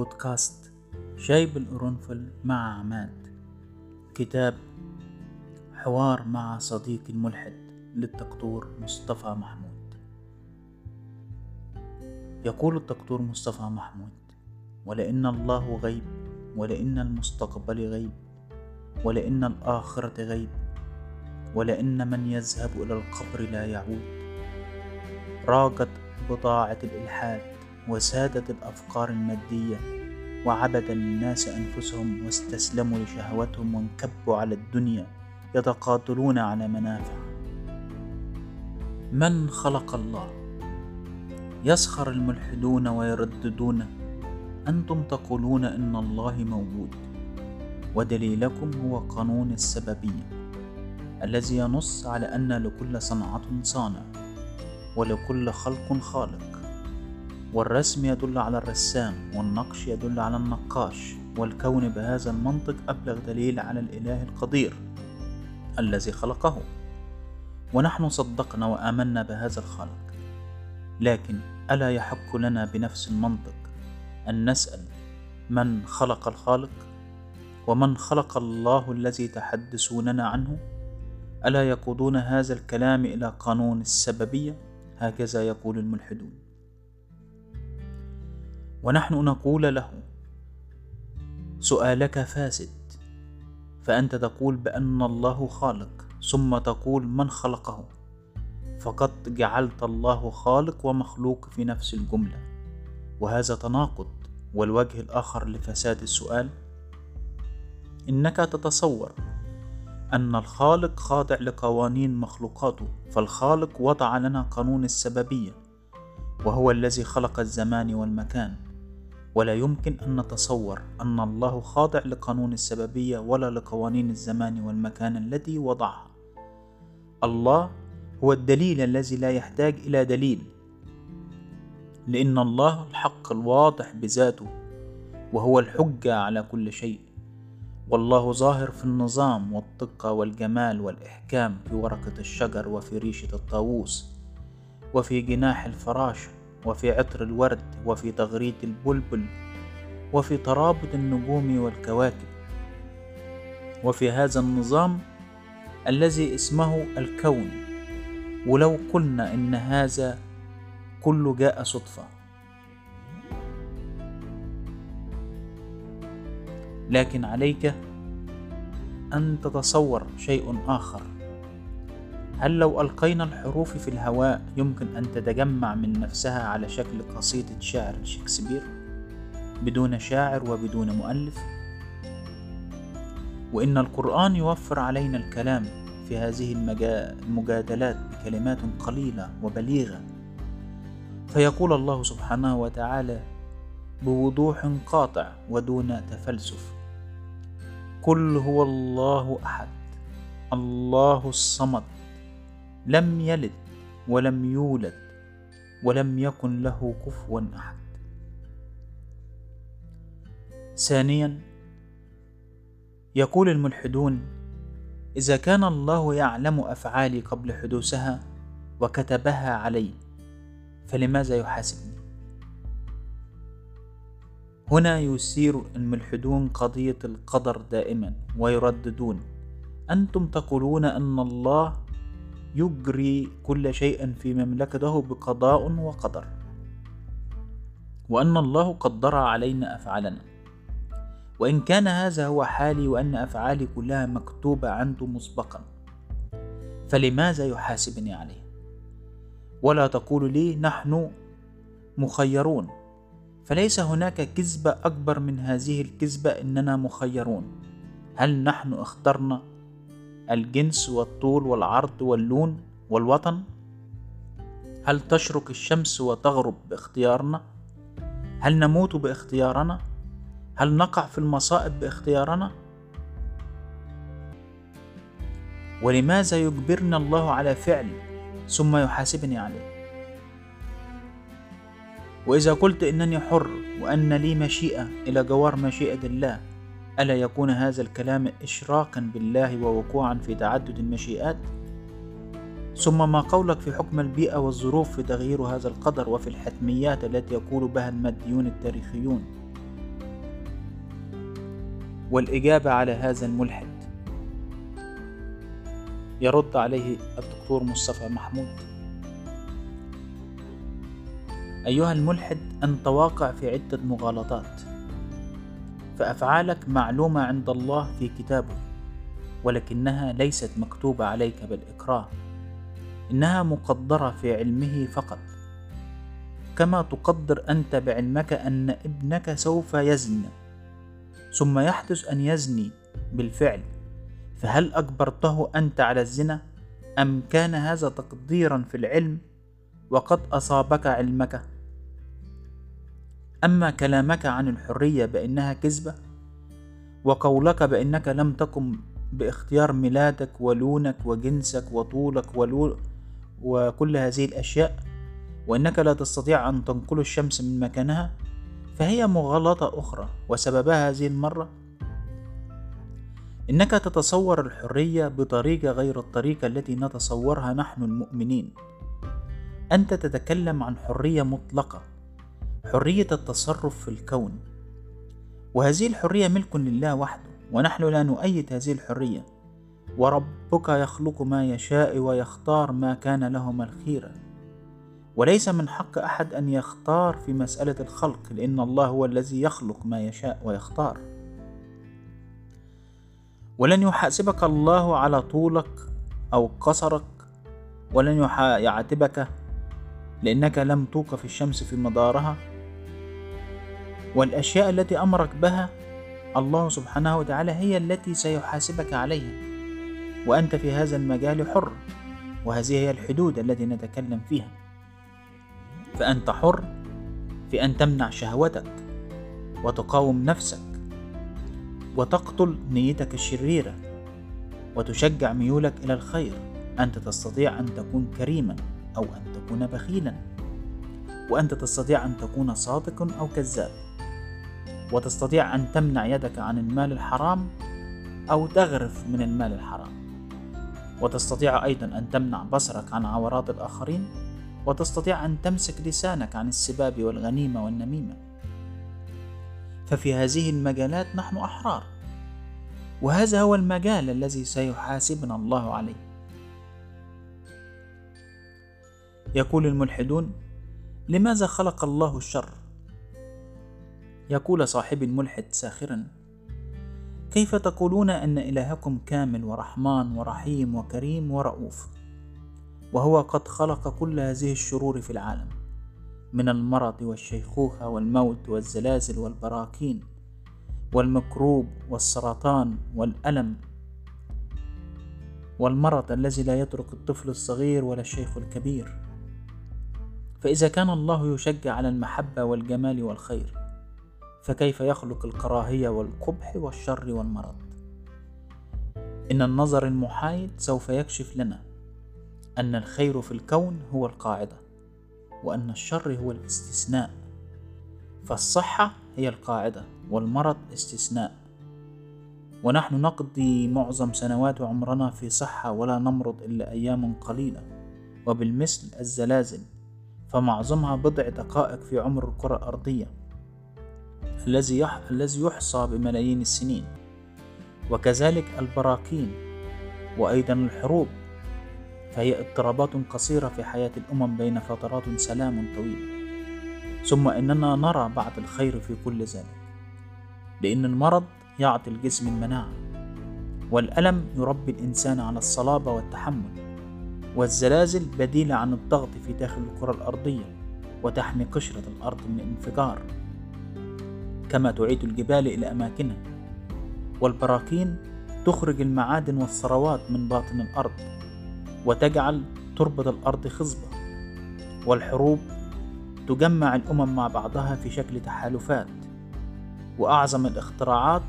بودكاست شاي بالقرنفل مع عماد. كتاب حوار مع صديقي الملحد للدكتور مصطفى محمود. يقول الدكتور مصطفى محمود ولئن الله غيب ولئن المستقبل غيب ولئن الآخرة غيب ولئن من يذهب إلى القبر لا يعود. راقت بضاعة الإلحاد وسادت الأفكار المادية وعبد الناس أنفسهم واستسلموا لشهوتهم وانكبوا على الدنيا يتقاتلون على منافع. من خلق الله؟ يسخر الملحدون ويرددون. أنتم تقولون إن الله موجود. ودليلكم هو قانون السببية الذي ينص على أن لكل صنعة صانع ولكل خلق خالق. والرسم يدل على الرسام والنقش يدل على النقاش والكون بهذا المنطق أبلغ دليل على الإله القدير الذي خلقه. ونحن صدقنا وآمنا بهذا الخالق لكن ألا يحق لنا بنفس المنطق أن نسأل من خلق الخالق؟ ومن خلق الله الذي تحدثوننا عنه؟ ألا يقودون هذا الكلام إلى قانون السببية؟ هكذا يقول الملحدون. ونحن نقول له سؤالك فاسد فأنت تقول بأن الله خالق ثم تقول من خلقه؟ فقد جعلت الله خالق ومخلوق في نفس الجملة. وهذا تناقض والوجه الآخر لفساد السؤال. إنك تتصور أن الخالق خاضع لقوانين مخلوقاته فالخالق وضع لنا قانون السببية وهو الذي خلق الزمان والمكان. ولا يمكن أن نتصور أن الله خاضع لقانون السببية ولا لقوانين الزمان والمكان التي وضعها. الله هو الدليل الذي لا يحتاج إلى دليل. لأن الله الحق الواضح بذاته وهو الحجة على كل شيء. والله ظاهر في النظام والدقة والجمال والإحكام في ورقة الشجر وفي ريشة الطاووس وفي جناح الفراشة وفي عطر الورد وفي تغريد البلبل وفي ترابط النجوم والكواكب وفي هذا النظام الذي اسمه الكون. ولو قلنا إن هذا كله جاء صدفة. لكن عليك أن تتصور شيء آخر. هل لو ألقينا الحروف في الهواء يمكن أن تتجمع من نفسها على شكل قصيدة شعر شكسبير؟ بدون شاعر وبدون مؤلف؟ وإن القرآن يوفر علينا الكلام في هذه المجادلات بكلمات قليلة وبليغة فيقول الله سبحانه وتعالى بوضوح قاطع ودون تفلسف قل هو الله أحد الله الصمد لم يلد ولم يولد ولم يكن له كفوا أحد. ثانيا يقول الملحدون إذا كان الله يعلم أفعالي قبل حدوثها وكتبها علي فلماذا يحاسبني؟ هنا يثير الملحدون قضية القدر دائما ويرددون أنتم تقولون أن الله يجري كل شيء في مملكته بقضاء وقدر. وأن الله قدر علينا أفعالنا. وإن كان هذا هو حالي وأن أفعالي كلها مكتوبة عنده مسبقا. فلماذا يحاسبني عليه؟ ولا تقول لي نحن مخيرون. فليس هناك كذبة أكبر من هذه الكذبة إننا مخيرون. هل نحن اخترنا الجنس والطول والعرض واللون والوطن؟ هل تشرق الشمس وتغرب باختيارنا؟ هل نموت باختيارنا؟ هل نقع في المصائب باختيارنا؟ ولماذا يجبرنا الله على فعل ثم يحاسبني عليه؟ وإذا قلت إنني حر وأن لي مشيئة إلى جوار مشيئة الله ألا يكون هذا الكلام اشراكا بالله ووقوعا في تعدد المشيئات؟ ثم ما قولك في حكم البيئة والظروف في تغيير هذا القدر وفي الحتميات التي يقول بها الماديون التاريخيون؟ والإجابة على هذا الملحد يرد عليه الدكتور مصطفى محمود. أيها الملحد أنت واقع في عدة مغالطات. فأفعالك معلومة عند الله في كتابه ولكنها ليست مكتوبة عليك بالإكراه إنها مقدرة في علمه فقط. كما تقدر أنت بعلمك أن ابنك سوف يزني ثم يحدث أن يزني بالفعل. فهل أجبرته أنت على الزنا؟ أم كان هذا تقديرا في العلم؟ وقد أصابك علمك؟ أما كلامك عن الحرية بأنها كذبة وقولك بأنك لم تقم باختيار ميلادك ولونك وجنسك وطولك ولو وكل هذه الأشياء وأنك لا تستطيع أن تنقل الشمس من مكانها فهي مغالطة أخرى. وسببها هذه المرة إنك تتصور الحرية بطريقة غير الطريقة التي نتصورها نحن المؤمنين. أنت تتكلم عن حرية مطلقة. حرية التصرف في الكون. وهذه الحرية ملك لله وحده ونحن لا نؤيد هذه الحرية. وربك يخلق ما يشاء ويختار ما كان لهما الخيرة وليس من حق أحد أن يختار في مسألة الخلق لأن الله هو الذي يخلق ما يشاء ويختار. ولن يحاسبك الله على طولك أو قصرك. ولن يعاتبك لأنك لم توقف الشمس في مدارها. والأشياء التي أمرك بها الله سبحانه وتعالى هي التي سيحاسبك عليها. وأنت في هذا المجال حر وهذه هي الحدود التي نتكلم فيها. فأنت حر في أن تمنع شهوتك وتقاوم نفسك وتقتل نيتك الشريرة وتشجع ميولك إلى الخير. أنت تستطيع أن تكون كريما أو أن تكون بخيلا. وأنت تستطيع أن تكون صادق أو كذاب وتستطيع أن تمنع يدك عن المال الحرام أو تغرف من المال الحرام. وتستطيع أيضا أن تمنع بصرك عن عورات الآخرين وتستطيع أن تمسك لسانك عن السباب والغنيمة والنميمة. ففي هذه المجالات نحن أحرار. وهذا هو المجال الذي سيحاسبنا الله عليه. يقول الملحدون لماذا خلق الله الشر؟ يقول صاحب الملحد ساخرا كيف تقولون أن إلهكم كامل ورحمن ورحيم وكريم ورؤوف وهو قد خلق كل هذه الشرور في العالم من المرض والشيخوخة والموت والزلازل والبراكين والمكروب والسرطان والألم والمرض الذي لا يترك الطفل الصغير ولا الشيخ الكبير. فإذا كان الله يشجع على المحبة والجمال والخير فكيف يخلق الكراهية والقبح والشر والمرض؟ إن النظر المحايد سوف يكشف لنا أن الخير في الكون هو القاعدة وأن الشر هو الاستثناء فالصحة هي القاعدة والمرض استثناء. ونحن نقضي معظم سنوات عمرنا في صحة ولا نمرض إلا أيام قليلة. وبالمثل الزلازل فمعظمها بضع دقائق في عمر الكرة الأرضية. الذي. الذي يحصى بملايين السنين. وكذلك البراكين وأيضا الحروب. فهي اضطرابات قصيرة في حياة الأمم بين فترات سلام طويلة ثم إننا نرى بعض الخير في كل ذلك. لأن المرض يعطي الجسم المناعة. والألم يربي الإنسان على الصلابة والتحمل. والزلازل بديلة عن الضغط في داخل الكرة الأرضية. وتحمي قشرة الأرض من الانفجار كما تعيد الجبال إلى أماكنها. والبراكين تخرج المعادن والثروات من باطن الأرض وتجعل تربة الأرض خصبة والحروب تجمع الأمم مع بعضها في شكل تحالفات. وأعظم الاختراعات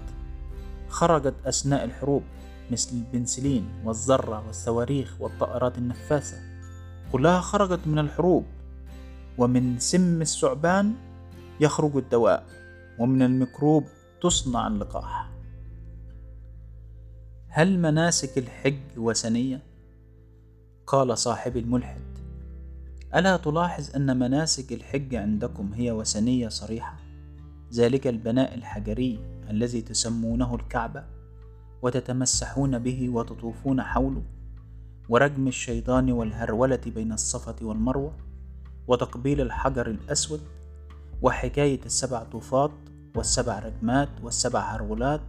خرجت أثناء الحروب مثل البنسلين والذرة والصواريخ والطائرات النفاثة. كلها خرجت من الحروب ومن سم الثعبان يخرج الدواء. ومن الميكروب تصنع اللقاح هل مناسك الحج وثنية؟ قال صاحب الملحد ألا تلاحظ أن مناسك الحج عندكم هي وثنية صريحة؟ ذلك البناء الحجري الذي تسمونه الكعبة وتتمسحون به وتطوفون حوله ورجم الشيطان والهرولة بين الصفة والمروة وتقبيل الحجر الأسود وحكاية السبع طوفات والسبع رجمات والسبع هرولات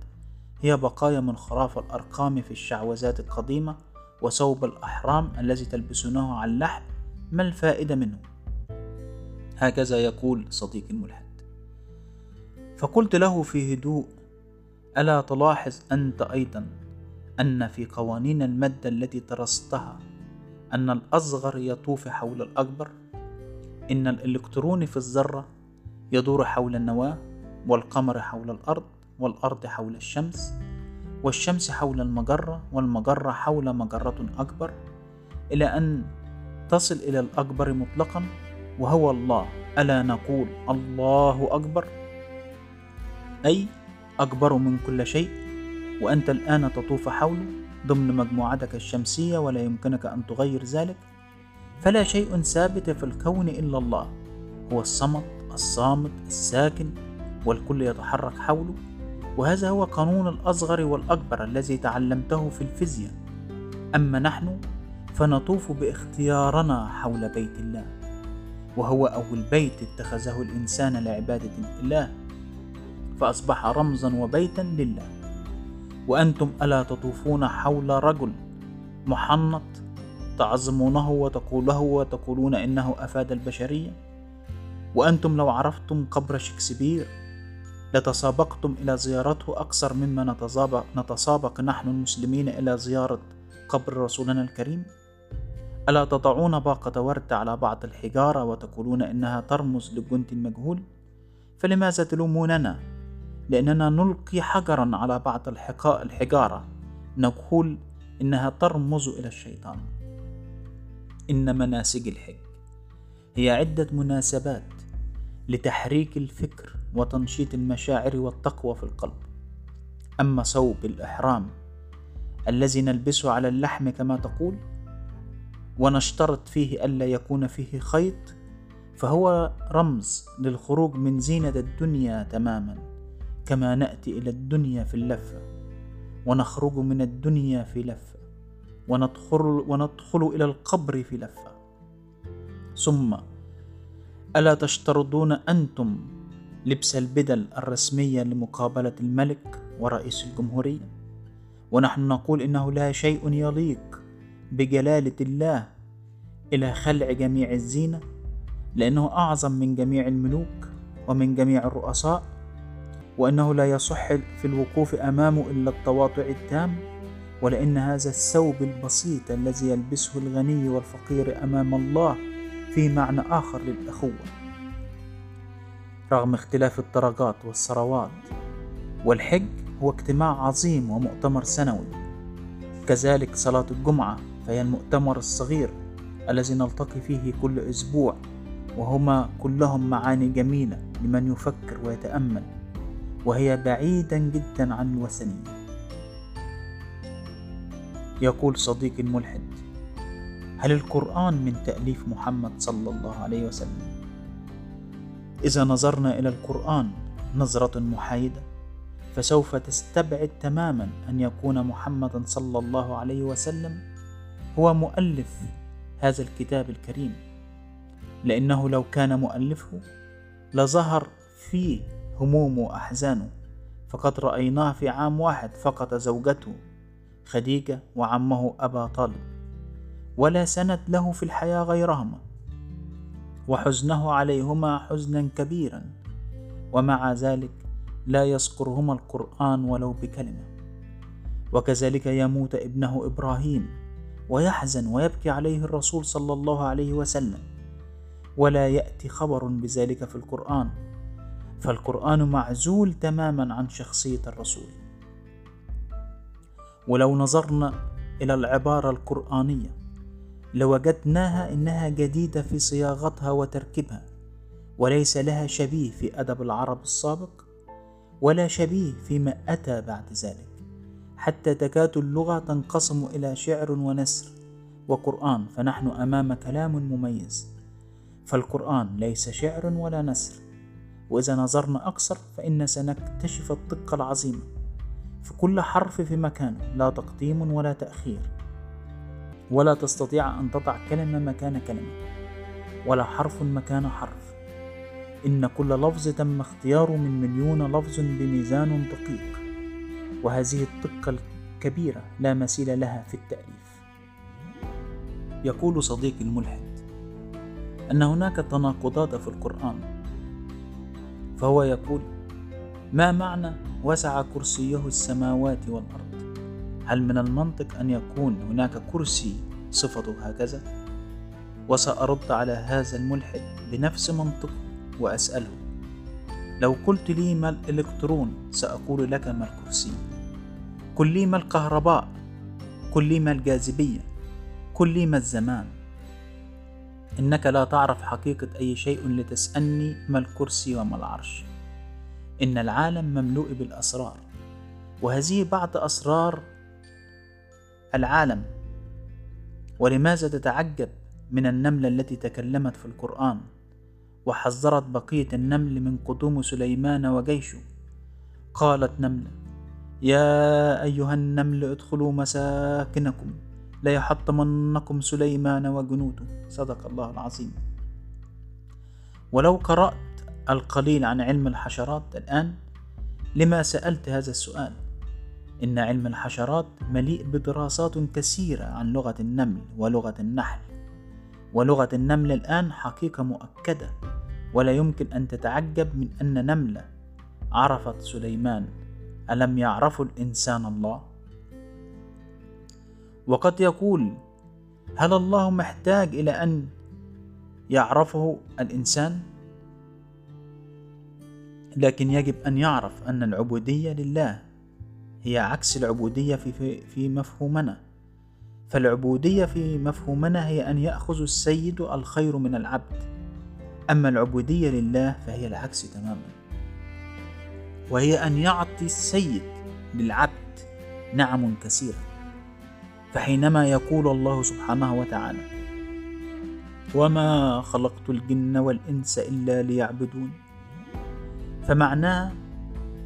هي بقايا من خراف الأرقام في الشعوذات القديمة وثوب الأحرام الذي تلبسونه على اللحم ما الفائدة منه؟ هكذا يقول صديقي الملحد. فقلت له في هدوء ألا تلاحظ أنت أيضا أن في قوانين المادة التي درستها أن الأصغر يطوف حول الأكبر إن الإلكترون في الذرة يدور حول النواة؟ والقمر حول الأرض والأرض حول الشمس والشمس حول المجرة والمجرة حول مجرة أكبر إلى أن تصل إلى الأكبر مطلقا وهو الله. ألا نقول الله أكبر؟ أي أكبر من كل شيء وأنت الآن تطوف حوله ضمن مجموعتك الشمسية ولا يمكنك أن تغير ذلك. فلا شيء ثابت في الكون إلا الله هو الصمت الصامت الساكن. والكل يتحرك حوله وهذا هو قانون الأصغر والأكبر الذي تعلمته في الفيزياء. أما نحن فنطوف باختيارنا حول بيت الله وهو أول بيت اتخذه الإنسان لعبادة الإله فأصبح رمزا وبيتا لله. وأنتم ألا تطوفون حول رجل محنط تعظمونه وتقوله وتقولون إنه أفاد البشرية؟ وأنتم لو عرفتم قبر شكسبير لتسابقتم إلى زيارته أكثر مما نتسابق, نتسابق نحن المسلمين إلى زيارة قبر رسولنا الكريم؟ ألا تضعون باقة ورد على بعض الحجارة وتقولون إنها ترمز لجند مجهول؟ فلماذا تلوموننا؟ لأننا نلقي حجرا على بعض الحجارة. نقول إنها ترمز إلى الشيطان. إن مناسك الحج هي عدة مناسبات لتحريك الفكر وتنشيط المشاعر والتقوى في القلب. أما ثوب الإحرام الذي نلبسه على اللحم كما تقول ونشترط فيه ألا يكون فيه خيط فهو رمز للخروج من زينة الدنيا تماما كما نأتي إلى الدنيا في اللفة ونخرج من الدنيا في لفة وندخل, وندخل إلى القبر في لفة. ثم ألا تشترطون أنتم لبس البدل الرسمية لمقابلة الملك ورئيس الجمهورية. ونحن نقول إنه لا شيء يليق بجلالة الله إلى خلع جميع الزينة لأنه أعظم من جميع الملوك ومن جميع الرؤساء وأنه لا يصح في الوقوف أمامه إلا التواضع التام. ولأن هذا الثوب البسيط الذي يلبسه الغني والفقير أمام الله في معنى آخر للأخوة. رغم اختلاف الدرجات والثروات. والحج هو اجتماع عظيم ومؤتمر سنوي. كذلك صلاة الجمعة فهي المؤتمر الصغير الذي نلتقي فيه كل أسبوع وهما كلهم معاني جميلة لمن يفكر ويتأمل وهي بعيدا جدا عن الوثنية. يقول صديقي الملحد هل القرآن من تأليف محمد صلى الله عليه وسلم؟ إذا نظرنا إلى القرآن نظرة محايدة فسوف تستبعد تماما أن يكون محمد صلى الله عليه وسلم هو مؤلف هذا الكتاب الكريم. لأنه لو كان مؤلفه لظهر فيه هموم وأحزانه فقد رأيناه في عام واحد فقد زوجته خديجة وعمه أبا طالب ولا سند له في الحياة غيرهما. وحزنه عليهما حزنا كبيرا. ومع ذلك لا يذكرهما القرآن ولو بكلمة. وكذلك يموت ابنه إبراهيم ويحزن ويبكي عليه الرسول صلى الله عليه وسلم. ولا يأتي خبر بذلك في القرآن. فالقرآن معزول تماما عن شخصية الرسول. ولو نظرنا إلى العبارة القرآنية لوجدناها إنها جديدة في صياغتها وتركيبها وليس لها شبيه في أدب العرب السابق ولا شبيه فيما أتى بعد ذلك. حتى تكاد اللغة تنقسم إلى شعر ونسر وقرآن فنحن أمام كلام مميز. فالقرآن ليس شعر ولا نسر وإذا نظرنا أكثر فإن سنكتشف الدقة العظيمة في كل حرف في مكانه لا تقديم ولا تأخير. ولا تستطيع أن تضع كلمة مكان كلمة ولا حرف مكان حرف. إن كل لفظ تم اختياره من مليون لفظ بميزان دقيق وهذه الدقة الكبيرة لا مثيل لها في التأليف. يقول صديقي الملحد أن هناك تناقضات في القرآن. فهو يقول ما معنى وسع كرسيه السماوات والأرض؟ هل من المنطق أن يكون هناك كرسي صفته هكذا؟ وسأرد على هذا الملحد بنفس منطقه وأسأله. لو قلت لي ما الإلكترون سأقول لك ما الكرسي. قل لي ما الكهرباء. قل لي ما الجاذبية. قل لي ما الزمان. إنك لا تعرف حقيقة أي شيء لتسألني ما الكرسي وما العرش. إن العالم مملوء بالأسرار. وهذه بعض أسرار العالم. ولماذا تتعجب من النملة التي تكلمت في القرآن وحذرت بقية النمل من قدوم سليمان وجيشه؟ قالت نملة يا أيها النمل ادخلوا مساكنكم ليحطمنكم سليمان وجنوده. صدق الله العظيم. ولو قرأت القليل عن علم الحشرات الآن لما سألت هذا السؤال؟ إن علم الحشرات مليء بدراسات كثيرة عن لغة النمل ولغة النحل ولغة النمل الآن حقيقة مؤكدة ولا يمكن أن تتعجب من أن نملة عرفت سليمان ألم يعرفوا الإنسان الله؟ وقد يقول هل الله محتاج إلى أن يعرفه الإنسان؟ لكن يجب أن يعرف أن العبودية لله هي عكس العبودية في, في, في مفهومنا. فالعبودية في مفهومنا هي أن يأخذ السيد الخير من العبد. أما العبودية لله فهي العكس تماما. وهي أن يعطي السيد للعبد نعم كثيرة. فحينما يقول الله سبحانه وتعالى وما خلقت الجن والإنس إلا ليعبدون فمعناه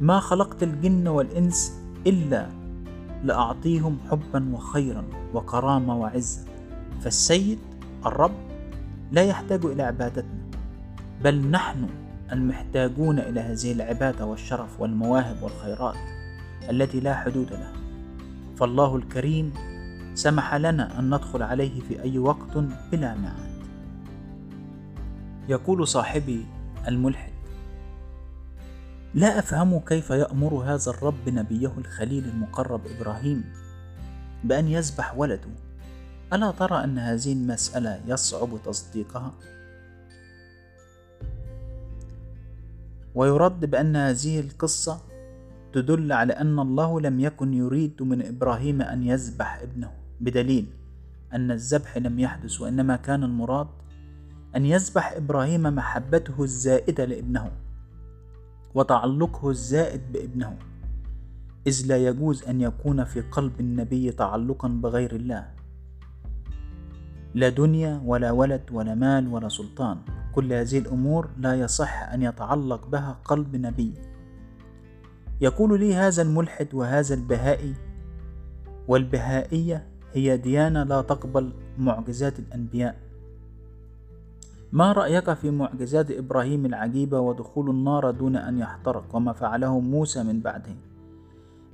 ما خلقت الجن والإنس إلا لأعطيهم حبا وخيرا وكرامة وعزة. فالسيد الرب لا يحتاج إلى عبادتنا بل نحن المحتاجون إلى هذه العبادة والشرف والمواهب والخيرات التي لا حدود لها. فالله الكريم سمح لنا أن ندخل عليه في أي وقت بلا ميعاد. يقول صاحبي الملحد لا أفهم كيف يأمر هذا الرب نبيه الخليل المقرب إبراهيم بأن يذبح ولده ألا ترى أن هذه المسألة يصعب تصديقها؟ ويرد بأن هذه القصة تدل على أن الله لم يكن يريد من إبراهيم أن يذبح ابنه بدليل أن الذبح لم يحدث وإنما كان المراد أن يذبح إبراهيم محبته الزائدة لابنه وتعلقه الزائد بابنه إذ لا يجوز أن يكون في قلب النبي تعلقا بغير الله. لا دنيا ولا ولد ولا مال ولا سلطان كل هذه الأمور لا يصح أن يتعلق بها قلب نبي. يقول لي هذا الملحد وهذا البهائي والبهائية هي ديانة لا تقبل معجزات الأنبياء. ما رأيك في معجزات إبراهيم العجيبة ودخول النار دون أن يحترق وما فعله موسى من بعده؟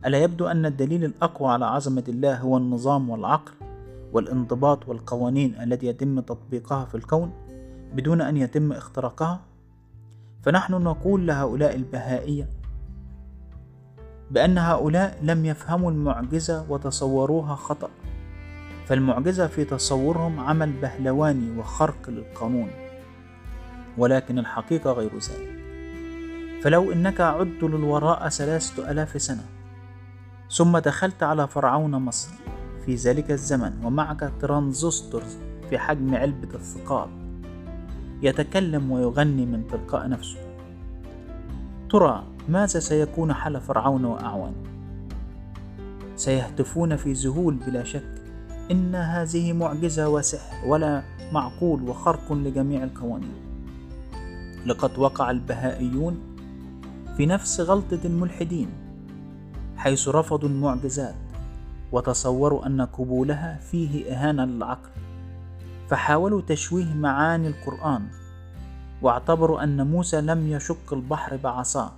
ألا يبدو أن الدليل الأقوى على عظمة الله هو النظام والعقل والانضباط والقوانين التي يتم تطبيقها في الكون بدون أن يتم اختراقها؟ فنحن نقول لهؤلاء البهائية بأن هؤلاء لم يفهموا المعجزة وتصوروها خطأ فالمعجزة في تصورهم عمل بهلواني وخرق للقانون. ولكن الحقيقة غير ذلك. فلو إنك عدت للوراء ثلاثة ألاف سنة ثم دخلت على فرعون مصر في ذلك الزمن ومعك ترانزستور في حجم علبة الثقاب يتكلم ويغني من تلقاء نفسه. ترى ماذا سيكون حال فرعون وأعوانه؟ سيهتفون في ذهول بلا شك. إن هذه معجزة وسحر ولا معقول وخرق لجميع القوانين لقد وقع البهائيون في نفس غلطة الملحدين حيث رفضوا المعجزات وتصوروا أن قبولها فيه إهانة للعقل. فحاولوا تشويه معاني القرآن واعتبروا أن موسى لم يشق البحر بعصاه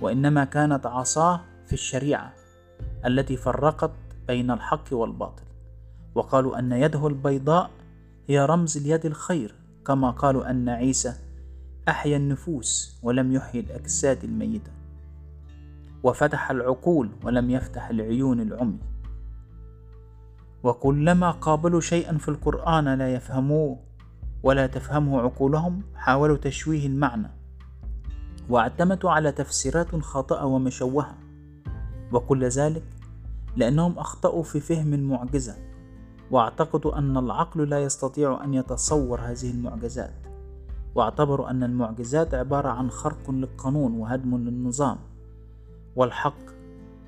وإنما كانت عصاه في الشريعة التي فرقت بين الحق والباطل. وقالوا أن يده البيضاء هي رمز اليد الخير كما قالوا أن عيسى أحيا النفوس ولم يحيي الأجساد الميتة. وفتح العقول ولم يفتح العيون العمي. وكلما قابلوا شيئا في القرآن لا يفهموه ولا تفهمه عقولهم حاولوا تشويه المعنى. واعتمدوا على تفسيرات خاطئة ومشوهة. وكل ذلك لأنهم أخطأوا في فهم المعجزة واعتقدوا أن العقل لا يستطيع أن يتصور هذه المعجزات. واعتبروا أن المعجزات عبارة عن خرق للقانون وهدم للنظام. والحق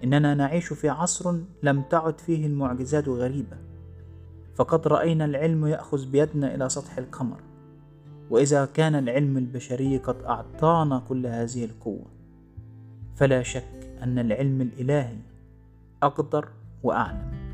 إننا نعيش في عصر لم تعد فيه المعجزات غريبة. فقد رأينا العلم يأخذ بيدنا إلى سطح القمر. وإذا كان العلم البشري قد أعطانا كل هذه القوة فلا شك أن العلم الإلهي أقدر وأعلم.